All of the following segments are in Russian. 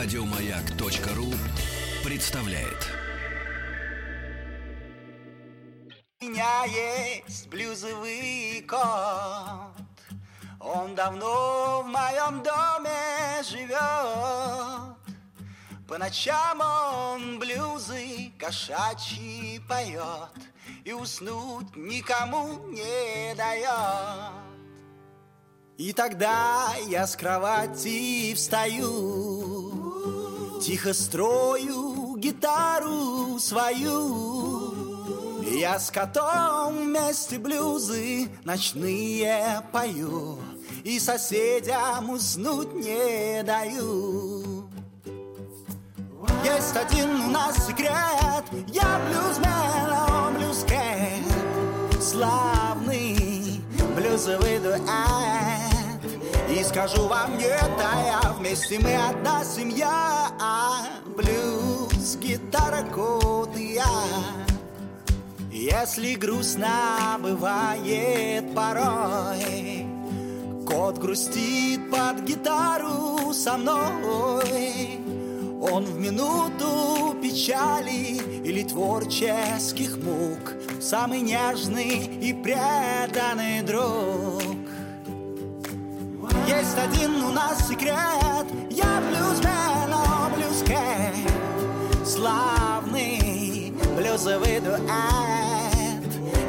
Радиомаяк.ру представляет. У меня есть блюзовый кот. Он давно в моем доме живет. По ночам он блюзы кошачьи поет И уснуть никому не дает И тогда я с кровати встаю Тихо строю гитару свою. Я с котом вместе блюзы ночные пою. И соседям уснуть не даю. Есть один у нас секрет. Я блюзмен, а он блюзкет Славный блюзовый дуэт И скажу вам а я Вместе мы одна семья. Блюз, гитара, кот и я. Если грустно бывает порой Кот грустит под гитару со мной. Он в минуту печали или творческих мук Самый нежный и преданный друг Есть один у нас секрет. Я блюзмен, о блюзкет Славный блюзовый дуэт.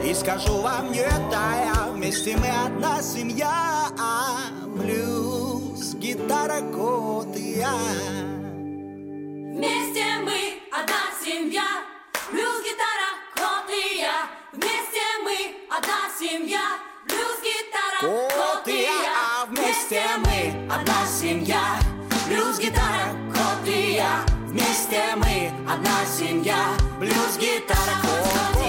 И скажу вам нет, а я Вместе мы одна семья. А Блюз, гитара, кот и я. Вместе мы одна семья, блюз, гитара, кот и я. Вместе мы одна семья, семья. Блюз, гитара, кот и я. Вместе мы одна семья. Блюз, гитара, кот, кот, кот,